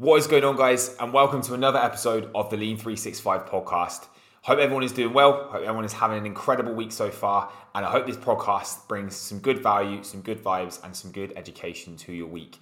What is going on, guys? And welcome to another episode of the Lean 365 podcast. Hope everyone is doing well. Hope everyone is having an incredible week so far. And I hope this podcast brings some good value, some good vibes, and some good education to your week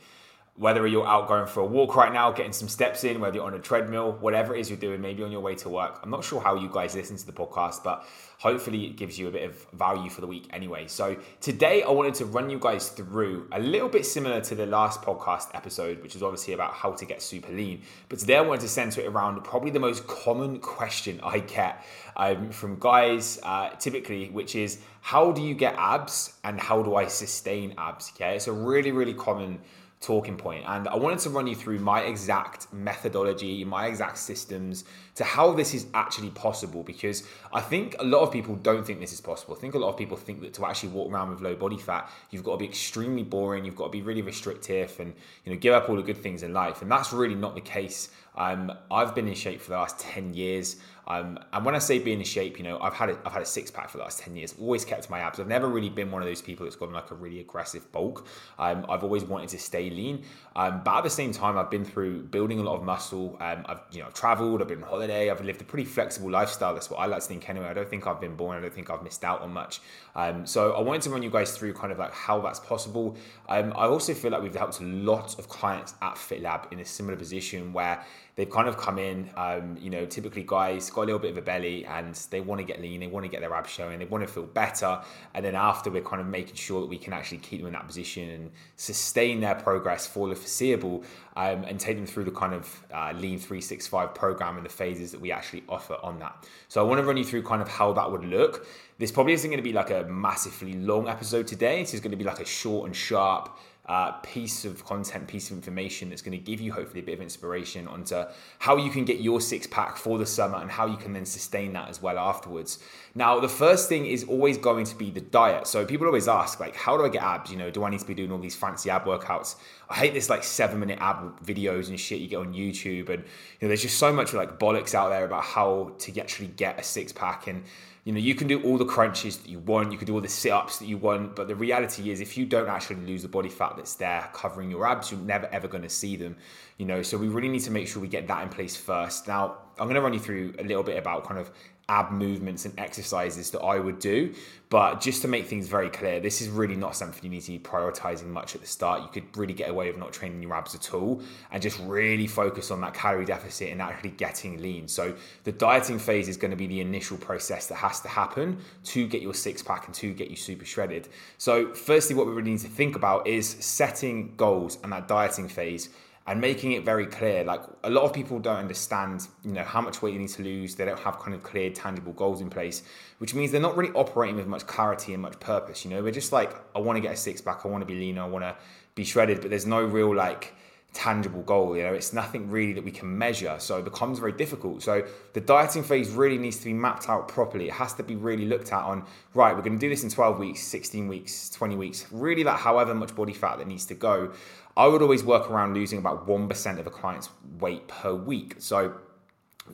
whether you're out going for a walk right now, getting some steps in, whether you're on a treadmill, whatever it is you're doing, maybe on your way to work. I'm not sure how you guys listen to the podcast, but hopefully it gives you a bit of value for the week anyway. So today I wanted to run you guys through a little bit similar to the last podcast episode, which is obviously about how to get super lean. But today I wanted to center it around probably the most common question I get um, from guys uh, typically, which is how do you get abs and how do I sustain abs? Okay, it's a really, really common talking point. And I wanted to run you through my exact methodology, my exact systems to how this is actually possible because I think a lot of people don't think this is possible. I think a lot of people think that to actually walk around with low body fat, you've got to be extremely boring, you've got to be really restrictive and you know give up all the good things in life. And that's really not the case. Um, I've been in shape for the last 10 years. Um, and when I say being in shape, you know, I've had a, I've had a six pack for the last 10 years, I've always kept my abs. I've never really been one of those people that's gone like a really aggressive bulk. Um, I've always wanted to stay lean. Um, but at the same time, I've been through building a lot of muscle. Um, I've, you know, traveled, I've been on holiday, I've lived a pretty flexible lifestyle. That's what I like to think anyway. I don't think I've been born. I don't think I've missed out on much. Um, so I wanted to run you guys through kind of like how that's possible. Um, I also feel like we've helped a lot of clients at FitLab in a similar position where they've kind of come in, um, you know, typically guys got a little bit of a belly and they want to get lean, they want to get their abs showing, they want to feel better. And then after, we're kind of making sure that we can actually keep them in that position and sustain their progress for the foreseeable um, and take them through the kind of uh, Lean 365 program and the phases that we actually offer on that. So I want to run you through kind of how that would look. This probably isn't going to be like a massively long episode today. This is going to be like a short and sharp uh, piece of content, piece of information that's going to give you hopefully a bit of inspiration onto how you can get your six pack for the summer and how you can then sustain that as well afterwards. Now, the first thing is always going to be the diet. So people always ask, like, how do I get abs? You know, do I need to be doing all these fancy ab workouts? I hate this like seven minute ab videos and shit you get on YouTube, and you know, there's just so much like bollocks out there about how to actually get a six pack and you know, you can do all the crunches that you want, you can do all the sit ups that you want, but the reality is, if you don't actually lose the body fat that's there covering your abs, you're never ever going to see them. You know, so we really need to make sure we get that in place first. Now, I'm going to run you through a little bit about kind of ab movements and exercises that I would do. But just to make things very clear, this is really not something you need to be prioritizing much at the start. You could really get away with not training your abs at all and just really focus on that calorie deficit and actually getting lean. So the dieting phase is going to be the initial process that has to happen to get your six pack and to get you super shredded. So firstly, what we really need to think about is setting goals and that dieting phase and making it very clear. Like a lot of people don't understand, you know, how much weight you need to lose. They don't have kind of clear, tangible goals in place, which means they're not really operating with much clarity and much purpose. You know, we're just like, I want to get a six pack, I want to be leaner, I want to be shredded, but there's no real like tangible goal. You know, it's nothing really that we can measure. So it becomes very difficult. So the dieting phase really needs to be mapped out properly. It has to be really looked at on, right, we're going to do this in 12 weeks, 16 weeks, 20 weeks, really that however much body fat that needs to go. I would always work around losing about 1% of a client's weight per week. So,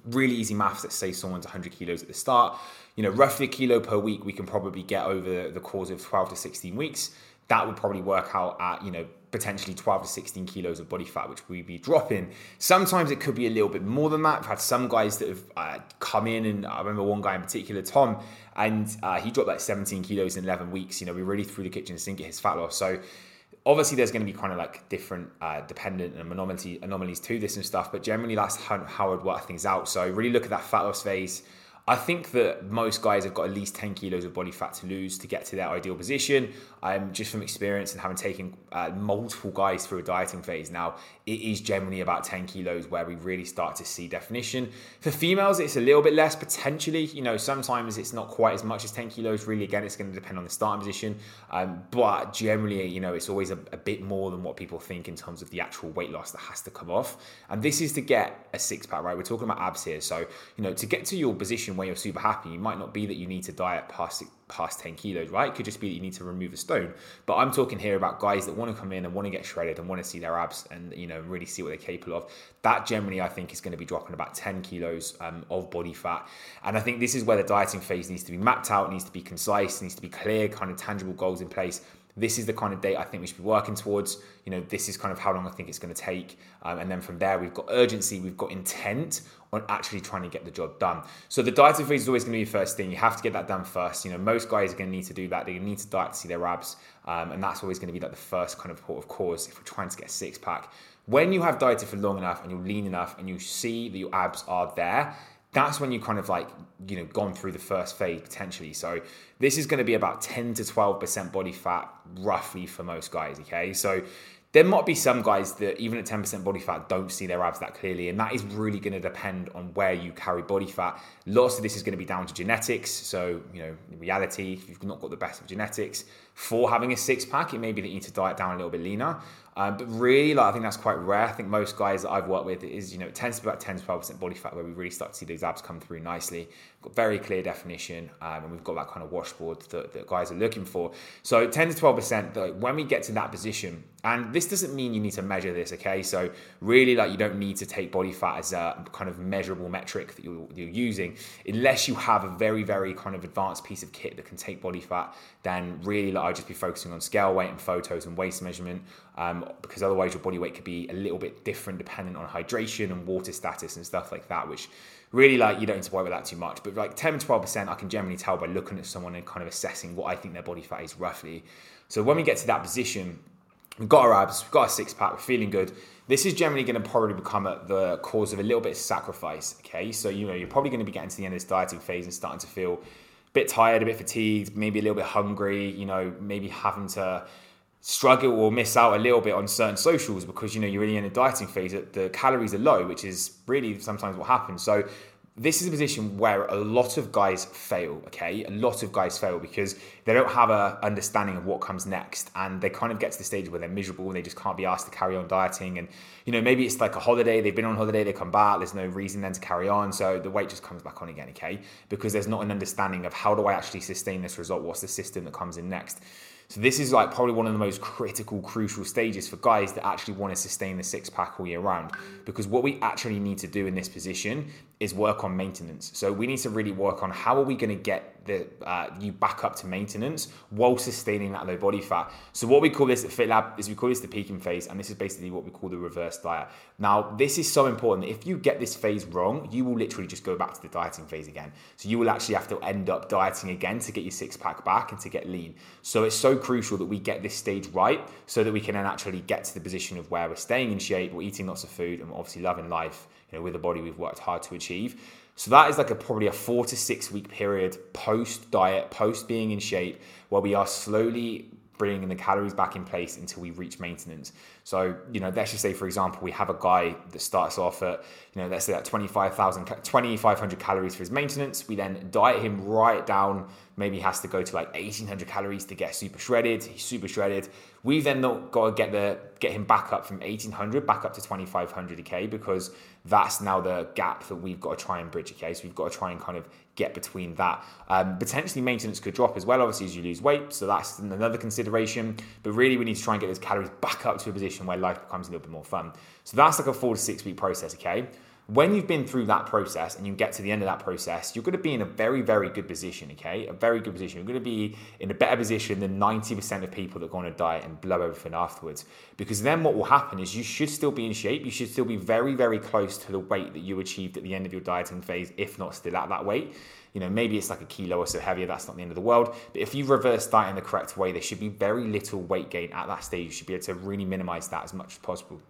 really easy maths. Let's say someone's 100 kilos at the start. You know, roughly a kilo per week, we can probably get over the course of 12 to 16 weeks. That would probably work out at, you know, potentially 12 to 16 kilos of body fat, which we'd be dropping. Sometimes it could be a little bit more than that. I've had some guys that have uh, come in, and I remember one guy in particular, Tom, and uh, he dropped like 17 kilos in 11 weeks. You know, we really threw the kitchen sink at his fat loss. So, obviously there's going to be kind of like different uh, dependent and anomaly, anomalies to this and stuff but generally that's how, how i would work things out so really look at that fat loss phase I think that most guys have got at least 10 kilos of body fat to lose to get to their ideal position. Um, just from experience and having taken uh, multiple guys through a dieting phase now, it is generally about 10 kilos where we really start to see definition. For females, it's a little bit less potentially. You know, sometimes it's not quite as much as 10 kilos. Really, again, it's going to depend on the starting position. Um, but generally, you know, it's always a, a bit more than what people think in terms of the actual weight loss that has to come off. And this is to get a six pack, right? We're talking about abs here. So, you know, to get to your position position where you're super happy. It might not be that you need to diet past past 10 kilos, right? It could just be that you need to remove a stone. But I'm talking here about guys that want to come in and want to get shredded and want to see their abs and you know really see what they're capable of. That generally I think is going to be dropping about 10 kilos um, of body fat. And I think this is where the dieting phase needs to be mapped out, needs to be concise, needs to be clear, kind of tangible goals in place this is the kind of date I think we should be working towards. You know, this is kind of how long I think it's going to take. Um, and then from there, we've got urgency, we've got intent on actually trying to get the job done. So the dieting phase is always going to be the first thing. You have to get that done first. You know, most guys are going to need to do that. To need to diet to see their abs. Um, and that's always going to be like the first kind of port of course if we're trying to get a six pack. When you have dieted for long enough and you're lean enough and you see that your abs are there, that's when you kind of like you know gone through the first phase potentially. So this is going to be about 10 to 12% body fat roughly for most guys okay? So there might be some guys that even at 10% body fat don't see their abs that clearly and that is really going to depend on where you carry body fat. Lots of this is going to be down to genetics. So you know in reality if you've not got the best of genetics for having a six pack it may be that you need to diet down a little bit leaner um, but really, like, I think that's quite rare. I think most guys that I've worked with is, you know, it tends to be about 10 to 12% body fat where we really start to see those abs come through nicely. Very clear definition, um, and we've got that kind of washboard that, that guys are looking for. So 10 to 12%, like, when we get to that position, and this doesn't mean you need to measure this, okay? So really, like, you don't need to take body fat as a kind of measurable metric that you're, you're using, unless you have a very, very kind of advanced piece of kit that can take body fat. Then really, like, I'd just be focusing on scale weight and photos and waist measurement um, because otherwise your body weight could be a little bit different depending on hydration and water status and stuff like that, which really like you don't need to worry about that too much. But like 10 to 12%, I can generally tell by looking at someone and kind of assessing what I think their body fat is roughly. So when we get to that position, we've got our abs, we've got our six pack, we're feeling good. This is generally going to probably become a, the cause of a little bit of sacrifice. Okay, so you know you're probably going to be getting to the end of this dieting phase and starting to feel a bit tired, a bit fatigued, maybe a little bit hungry. You know, maybe having to struggle or miss out a little bit on certain socials because you know you're really in a dieting phase that the calories are low which is really sometimes what happens. So this is a position where a lot of guys fail okay? A lot of guys fail because they don't have a understanding of what comes next and they kind of get to the stage where they're miserable and they just can't be asked to carry on dieting. And you know maybe it's like a holiday they've been on holiday they come back there's no reason then to carry on. So the weight just comes back on again okay? Because there's not an understanding of how do i actually sustain this result? What's the system that comes in next so this is like probably one of the most critical, crucial stages for guys that actually want to sustain the six pack all year round. Because what we actually need to do in this position is work on maintenance. So we need to really work on how are we going to get the uh, you back up to maintenance while sustaining that low body fat. So what we call this at FitLab is we call this the peaking phase, and this is basically what we call the reverse diet. Now this is so important. If you get this phase wrong, you will literally just go back to the dieting phase again. So you will actually have to end up dieting again to get your six pack back and to get lean. So it's so crucial that we get this stage right so that we can then actually get to the position of where we're staying in shape, we're eating lots of food, and we're obviously loving life. You know, with the body we've worked hard to achieve. So that is like a probably a four to six week period post diet, post being in shape, where we are slowly bringing the calories back in place until we reach maintenance. So, you know, let's just say, for example, we have a guy that starts off at, you know, let's say at 25,000, 2,500 calories for his maintenance. We then diet him right down. Maybe has to go to like 1,800 calories to get super shredded. He's super shredded. We've then got to get the get him back up from 1,800 back up to 2,500 okay because that's now the gap that we've got to try and bridge. Okay, so we've got to try and kind of get between that. Um, potentially, maintenance could drop as well, obviously, as you lose weight. So that's another consideration. But really, we need to try and get those calories back up to a position where life becomes a little bit more fun. So that's like a four to six week process. Okay. When you've been through that process and you get to the end of that process, you're going to be in a very, very good position, okay? A very good position. You're going to be in a better position than 90% of people that go on a diet and blow everything afterwards. Because then what will happen is you should still be in shape. You should still be very, very close to the weight that you achieved at the end of your dieting phase, if not still at that weight. You know, maybe it's like a kilo or so heavier, that's not the end of the world. But if you reverse diet in the correct way, there should be very little weight gain at that stage. You should be able to really minimize that as much as possible.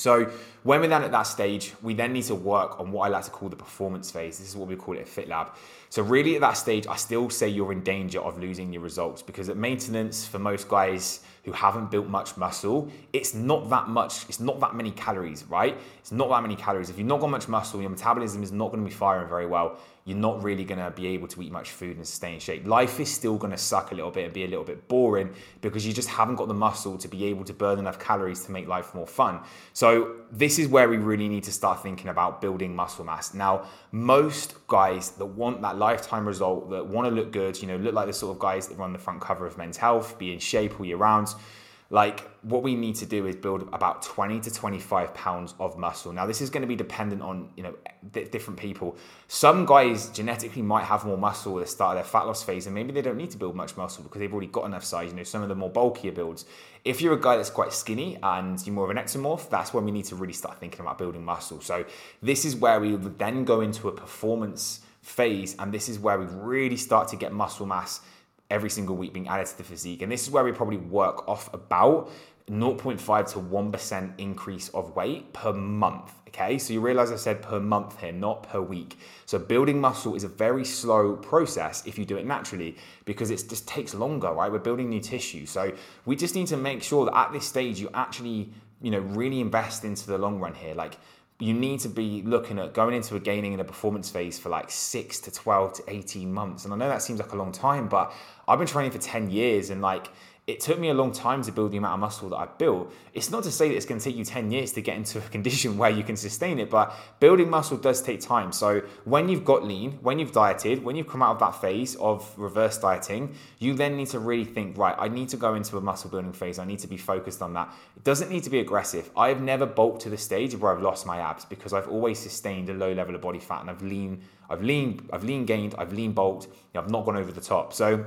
So when we're then at that stage, we then need to work on what I like to call the performance phase. This is what we call it at FitLab. So really at that stage, I still say you're in danger of losing your results because at maintenance, for most guys who haven't built much muscle, it's not that much, it's not that many calories, right? It's not that many calories. If you've not got much muscle, your metabolism is not going to be firing very well you're not really going to be able to eat much food and stay in shape. Life is still going to suck a little bit and be a little bit boring because you just haven't got the muscle to be able to burn enough calories to make life more fun. So, this is where we really need to start thinking about building muscle mass. Now, most guys that want that lifetime result, that want to look good, you know, look like the sort of guys that run the front cover of Men's Health, be in shape all year round like what we need to do is build about 20 to 25 pounds of muscle. Now this is going to be dependent on you know different people. Some guys genetically might have more muscle at the start of their fat loss phase and maybe they don't need to build much muscle because they've already got enough size. You know some of the more bulkier builds. If you're a guy that's quite skinny and you're more of an ectomorph that's when we need to really start thinking about building muscle. So this is where we then go into a performance phase and this is where we really start to get muscle mass every single week being added to the physique. And this is where we probably work off about 0.5 to 1% increase of weight per month. Okay, so you realize I said per month here, not per week. So building muscle is a very slow process if you do it naturally because it just takes longer, right? We're building new tissue. So we just need to make sure that at this stage you actually, you know, really invest into the long run here. Like you need to be looking at going into a gaining and a performance phase for like six to 12 to 18 months. And I know that seems like a long time, but I've been training for 10 years and like it took me a long time to build the amount of muscle that I've built. It's not to say that it's going to take you 10 years to get into a condition where you can sustain it, but building muscle does take time. So when you've got lean, when you've dieted, when you've come out of that phase of reverse dieting, you then need to really think, right, I need to go into a muscle building phase. I need to be focused on that. It doesn't need to be aggressive. I've never bulked to the stage where I've lost my abs because I've always sustained a low level of body fat and I've lean, I've lean, I've lean gained, I've lean bulked, I've not gone over the top. So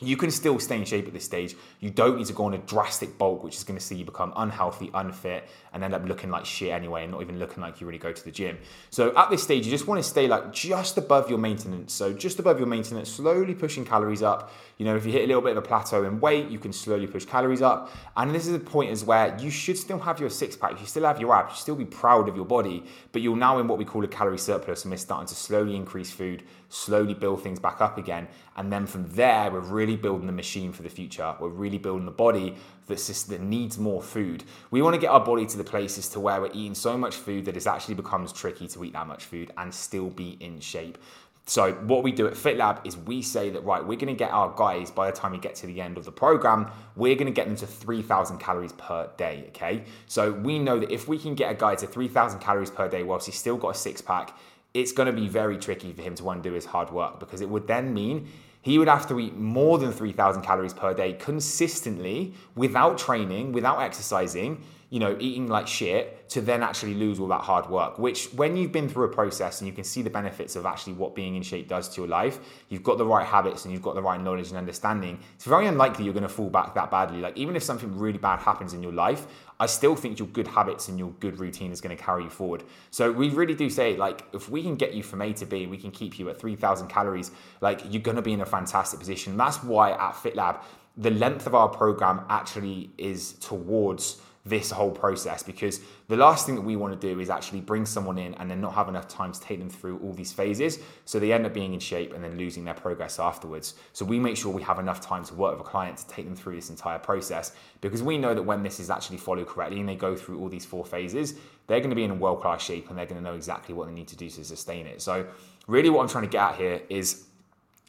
you can still stay in shape at this stage. You don't need to go on a drastic bulk, which is going to see you become unhealthy, unfit, and end up looking like shit anyway, and not even looking like you really go to the gym. So at this stage, you just want to stay like just above your maintenance. So just above your maintenance, slowly pushing calories up. You know, if you hit a little bit of a plateau in weight, you can slowly push calories up. And this is the point is where you should still have your six pack, you still have your abs, you still be proud of your body, but you're now in what we call a calorie surplus, and we're starting to slowly increase food, slowly build things back up again. And then from there, we're really building the machine for the future. We're really building the body that's that needs more food. We want to get our body to the places to where we're eating so much food that it actually becomes tricky to eat that much food and still be in shape. So what we do at FitLab is we say that right, we're going to get our guys by the time we get to the end of the program, we're going to get them to 3,000 calories per day. Okay, so we know that if we can get a guy to 3,000 calories per day whilst he's still got a six pack, it's going to be very tricky for him to undo his hard work because it would then mean he would have to eat more than 3,000 calories per day consistently without training, without exercising, you know, eating like shit to then actually lose all that hard work. Which, when you've been through a process and you can see the benefits of actually what being in shape does to your life, you've got the right habits and you've got the right knowledge and understanding, it's very unlikely you're going to fall back that badly. Like, even if something really bad happens in your life, I still think your good habits and your good routine is going to carry you forward. So we really do say, like, if we can get you from A to B, we can keep you at 3,000 calories, like, you're going to be in a fantastic position. That's why at FitLab, the length of our program actually is towards this whole process because the last thing that we want to do is actually bring someone in and then not have enough time to take them through all these phases. So they end up being in shape and then losing their progress afterwards. So we make sure we have enough time to work with a client to take them through this entire process because we know that when this is actually followed correctly and they go through all these four phases, they're going to be in world class shape and they're going to know exactly what they need to do to sustain it. So, really, what I'm trying to get at here is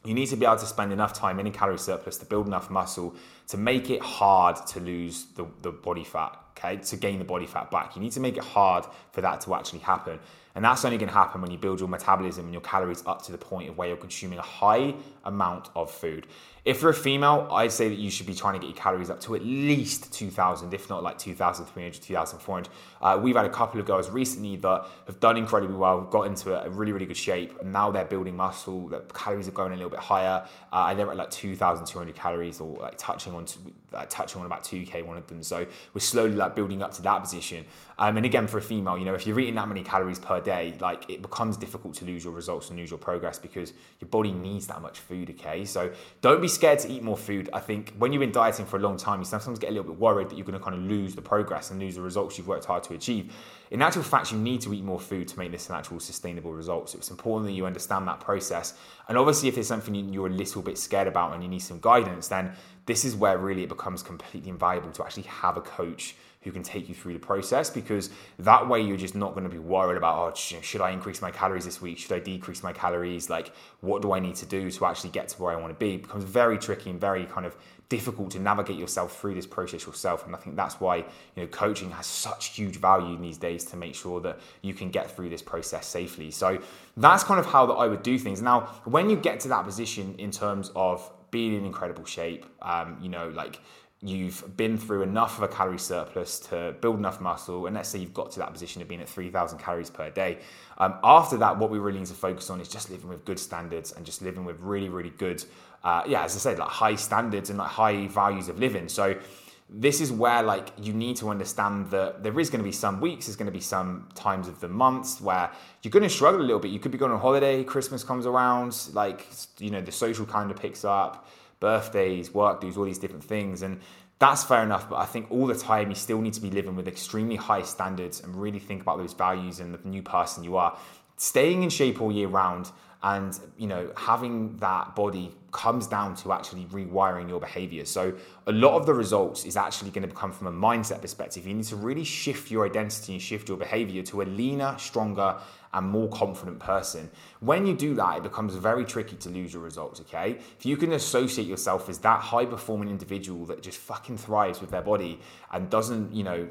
you need to be able to spend enough time in a calorie surplus to build enough muscle to make it hard to lose the, the body fat okay, to gain the body fat back. You need to make it hard for that to actually happen. And that's only going to happen when you build your metabolism and your calories up to the point of where you're consuming a high amount of food. If you're a female, I'd say that you should be trying to get your calories up to at least 2,000, if not like 2,300, 2,400. Uh, we've had a couple of girls recently that have done incredibly well, got into a really, really good shape, and now they're building muscle. The calories are going a little bit higher. Uh, and they're at like 2,200 calories, or like touching on to, uh, touching on about 2k one of them. So we're slowly like building up to that position. Um, and again, for a female, you know, if you're eating that many calories per day, like it becomes difficult to lose your results and lose your progress because your body needs that much food. Okay, so don't be scared to eat more food. I think when you've been dieting for a long time, you sometimes get a little bit worried that you're going to kind of lose the progress and lose the results you've worked hard to achieve. In actual fact, you need to eat more food to make this an actual sustainable result. So it's important that you understand that process. And obviously, if there's something you're a little bit scared about and you need some guidance, then this is where really it becomes completely invaluable to actually have a coach who can take you through the process because that way you're just not going to be worried about oh should I increase my calories this week? Should I decrease my calories? Like what do I need to do to actually get to where I want to be? It becomes very tricky and very kind of difficult to navigate yourself through this process yourself and I think that's why you know coaching has such huge value these days to make sure that you can get through this process safely. So that's kind of how that I would do things. Now when you get to that position in terms of being in incredible shape um, you know like you've been through enough of a calorie surplus to build enough muscle, and let's say you've got to that position of being at 3,000 calories per day. Um, after that, what we really need to focus on is just living with good standards and just living with really, really good, uh, yeah, as I said, like high standards and like high values of living. So this is where like you need to understand that there is going to be some weeks, there's going to be some times of the months where you're going to struggle a little bit. You could be going on holiday, Christmas comes around, like you know the social kind of picks up, birthdays, work dues, all these different things, and that's fair enough. But I think all the time you still need to be living with extremely high standards and really think about those values and the new person you are. Staying in shape all year round and you know having that body comes down to actually rewiring your behavior. So a lot of the results is actually going to come from a mindset perspective. You need to really shift your identity and shift your behavior to a leaner stronger and more confident person. When you do that it becomes very tricky to lose your results okay? If you can associate yourself as that high performing individual that just fucking thrives with their body and doesn't you know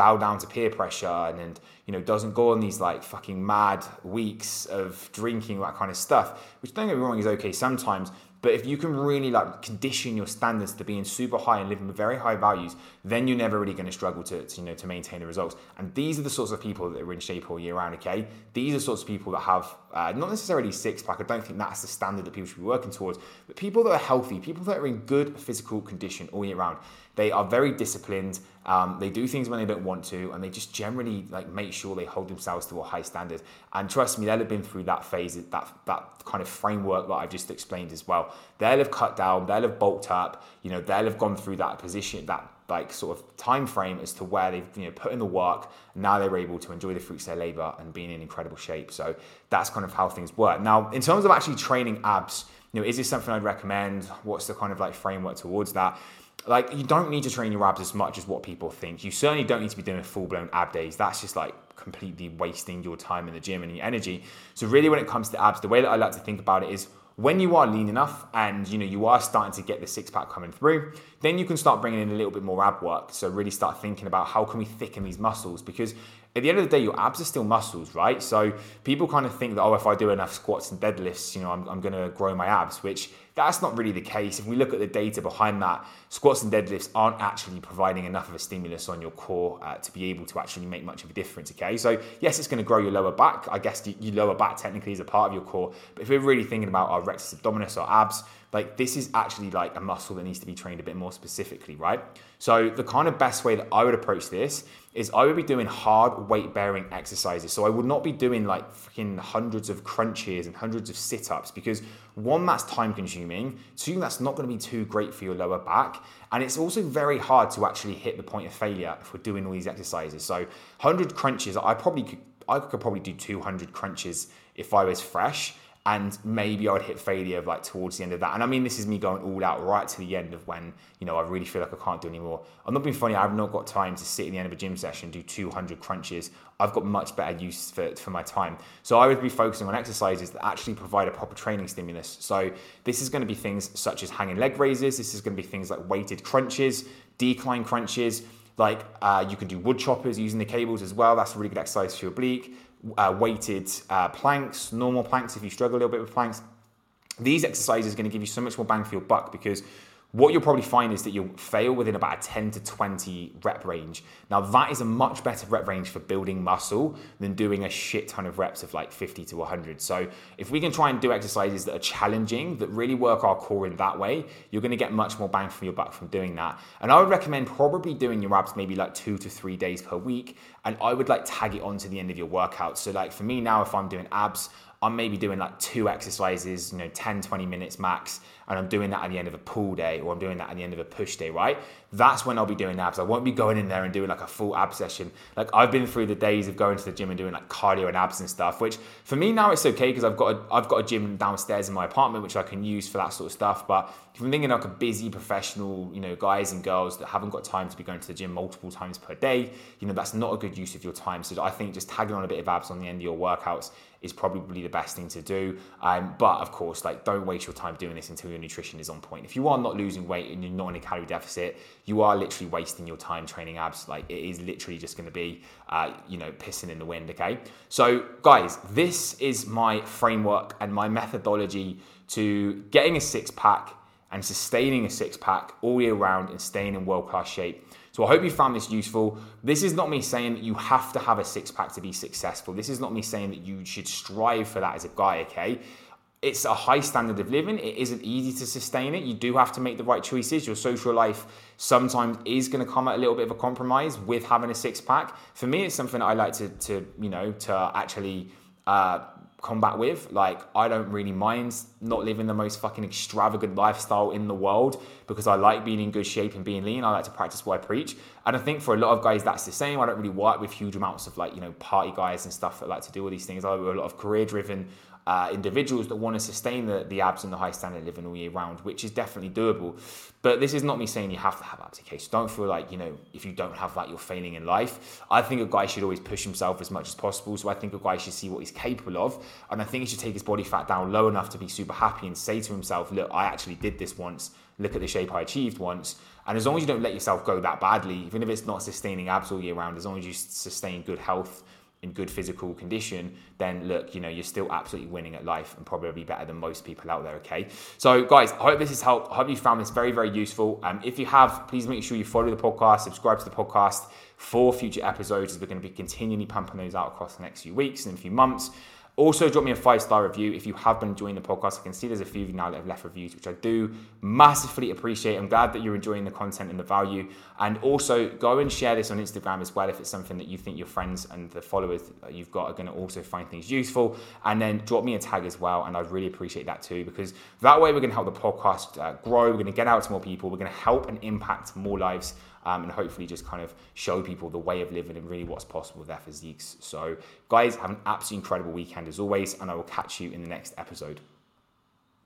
bow down to peer pressure and, and you know doesn't go on these like fucking mad weeks of drinking that kind of stuff which don't get me wrong is okay sometimes but if you can really like condition your standards to being super high and living with very high values, then you're never really going to struggle to, you know to maintain the results. And these are the sorts of people that are in shape all year round. Okay, these are the sorts of people that have uh, not necessarily six pack. I don't think that's the standard that people should be working towards. But people that are healthy, people that are in good physical condition all year round, they are very disciplined. Um, they do things when they don't want to, and they just generally like make sure they hold themselves to a high standard. And trust me, they'll have been through that phase, that that kind of framework that I've just explained as well. They'll have cut down, they'll have bulked up. You know, they'll have gone through that position, that like sort of time frame as to where they've you know put in the work. Now they're able to enjoy the fruits of their labor and being in incredible shape. So that's kind of how things work. Now, in terms of actually training abs, you know, is this something I'd recommend? What's the kind of like framework towards that? Like you don't need to train your abs as much as what people think. You certainly don't need to be doing full blown ab days. That's just like completely wasting your time in the gym and your energy. So really, when it comes to abs, the way that I like to think about it is when you are lean enough and you know you are starting to get the six pack coming through then you can start bringing in a little bit more ab work so really start thinking about how can we thicken these muscles because at the end of the day, your abs are still muscles, right? So people kind of think that, oh, if I do enough squats and deadlifts, you know, I'm, I'm going to grow my abs, which that's not really the case. If we look at the data behind that, squats and deadlifts aren't actually providing enough of a stimulus on your core uh, to be able to actually make much of a difference, okay? So, yes, it's going to grow your lower back. I guess your lower back technically is a part of your core. But if we're really thinking about our rectus abdominis or abs, like this is actually like a muscle that needs to be trained a bit more specifically, right? So the kind of best way that I would approach this is I would be doing hard weight bearing exercises. So I would not be doing like fucking hundreds of crunches and hundreds of sit ups because one, that's time consuming. Two, that's not going to be too great for your lower back. And it's also very hard to actually hit the point of failure if we're doing all these exercises. So 100 crunches, I probably could, I could probably do 200 crunches if I was fresh and maybe I would hit failure like towards the end of that. And I mean, this is me going all out right to the end of when you know I really feel like I can't do anymore. I'm not being funny. I've not got time to sit at the end of a gym session do 200 crunches. I've got much better use for, for my time. So I would be focusing on exercises that actually provide a proper training stimulus. So this is going to be things such as hanging leg raises. This is going to be things like weighted crunches, decline crunches. Like uh, you can do wood choppers using the cables as well. That's a really good exercise for your oblique uh, weighted uh, planks, normal planks if you struggle a little bit with planks. These exercises are going to give you so much more bang for your buck because what you'll probably find is that you'll fail within about a 10 to 20 rep range. Now, that is a much better rep range for building muscle than doing a shit ton of reps of like 50 to 100. So, if we can try and do exercises that are challenging, that really work our core in that way, you're gonna get much more bang for your buck from doing that. And I would recommend probably doing your abs maybe like two to three days per week. And I would like tag it on to the end of your workout. So, like for me now, if I'm doing abs, I'm maybe doing like two exercises, you know, 10, 20 minutes max, and I'm doing that at the end of a pull day or I'm doing that at the end of a push day, right? That's when I'll be doing abs. I won't be going in there and doing like a full ab session. Like I've been through the days of going to the gym and doing like cardio and abs and stuff, which for me now it's okay because I've got a, I've got a gym downstairs in my apartment which I can use for that sort of stuff. But if I'm thinking like a busy professional, you know, guys and girls that haven't got time to be going to the gym multiple times per day, you know, that's not a good use of your time. So I think just tagging on a bit of abs on the end of your workouts is probably the best thing to do. Um, but of course, like don't waste your time doing this until your nutrition is on point. If you are not losing weight and you're not in a calorie deficit, you are literally wasting your time training abs. Like it is literally just going to be, uh, you know, pissing in the wind. Okay. So guys, this is my framework and my methodology to getting a six pack and sustaining a six pack all year round and staying in world class shape. So I hope you found this useful. This is not me saying that you have to have a six pack to be successful. This is not me saying that you should strive for that as a guy, okay? It's a high standard of living. It isn't easy to sustain it. You do have to make the right choices. Your social life sometimes is going to come at a little bit of a compromise with having a six pack. For me, it's something I like to, to you know, to actually uh, combat with. Like, I don't really mind not living the most fucking extravagant lifestyle in the world because I like being in good shape and being lean. I like to practice what I preach. And I think for a lot of guys, that's the same. I don't really work with huge amounts of like, you know, party guys and stuff that like to do all these things. I work with a lot of career driven uh, individuals that want to sustain the, the abs and the high standard living all year round, which is definitely doable. But this is not me saying you have to have abs okay? So Don't feel like, you know, if you don't have that, you're failing in life. I think a guy should always push himself as much as possible. So I think a guy should see what he's capable of. And I think he should take his body fat down low enough to be super happy and say to himself, look, I actually did this once. Look at the shape I achieved once. And as long as you don't let yourself go that badly, even if it's not sustaining abs all year round, as long as you sustain good health, in good physical condition, then look, you know, you're still absolutely winning at life and probably better than most people out there, okay? So, guys, I hope this has helped. I hope you found this very, very useful. Um, if you have, please make sure you follow the podcast, subscribe to the podcast for future episodes as we're going to be continually pumping those out across the next few weeks and a few months. Also, drop me a five star review if you have been enjoying the podcast. I can see there's a few of you now that have left reviews, which I do massively appreciate. I'm glad that you're enjoying the content and the value. And also, go and share this on Instagram as well if it's something that you think your friends and the followers you've got are going to also find things useful. And then drop me a tag as well. And I'd really appreciate that too, because that way we're going to help the podcast uh, grow. We're going to get out to more people. We're going to help and impact more lives um, and hopefully just kind of show people the way of living and really what's possible with their physiques. So, guys, have an absolutely incredible weekend as always, and I will catch you in the next episode.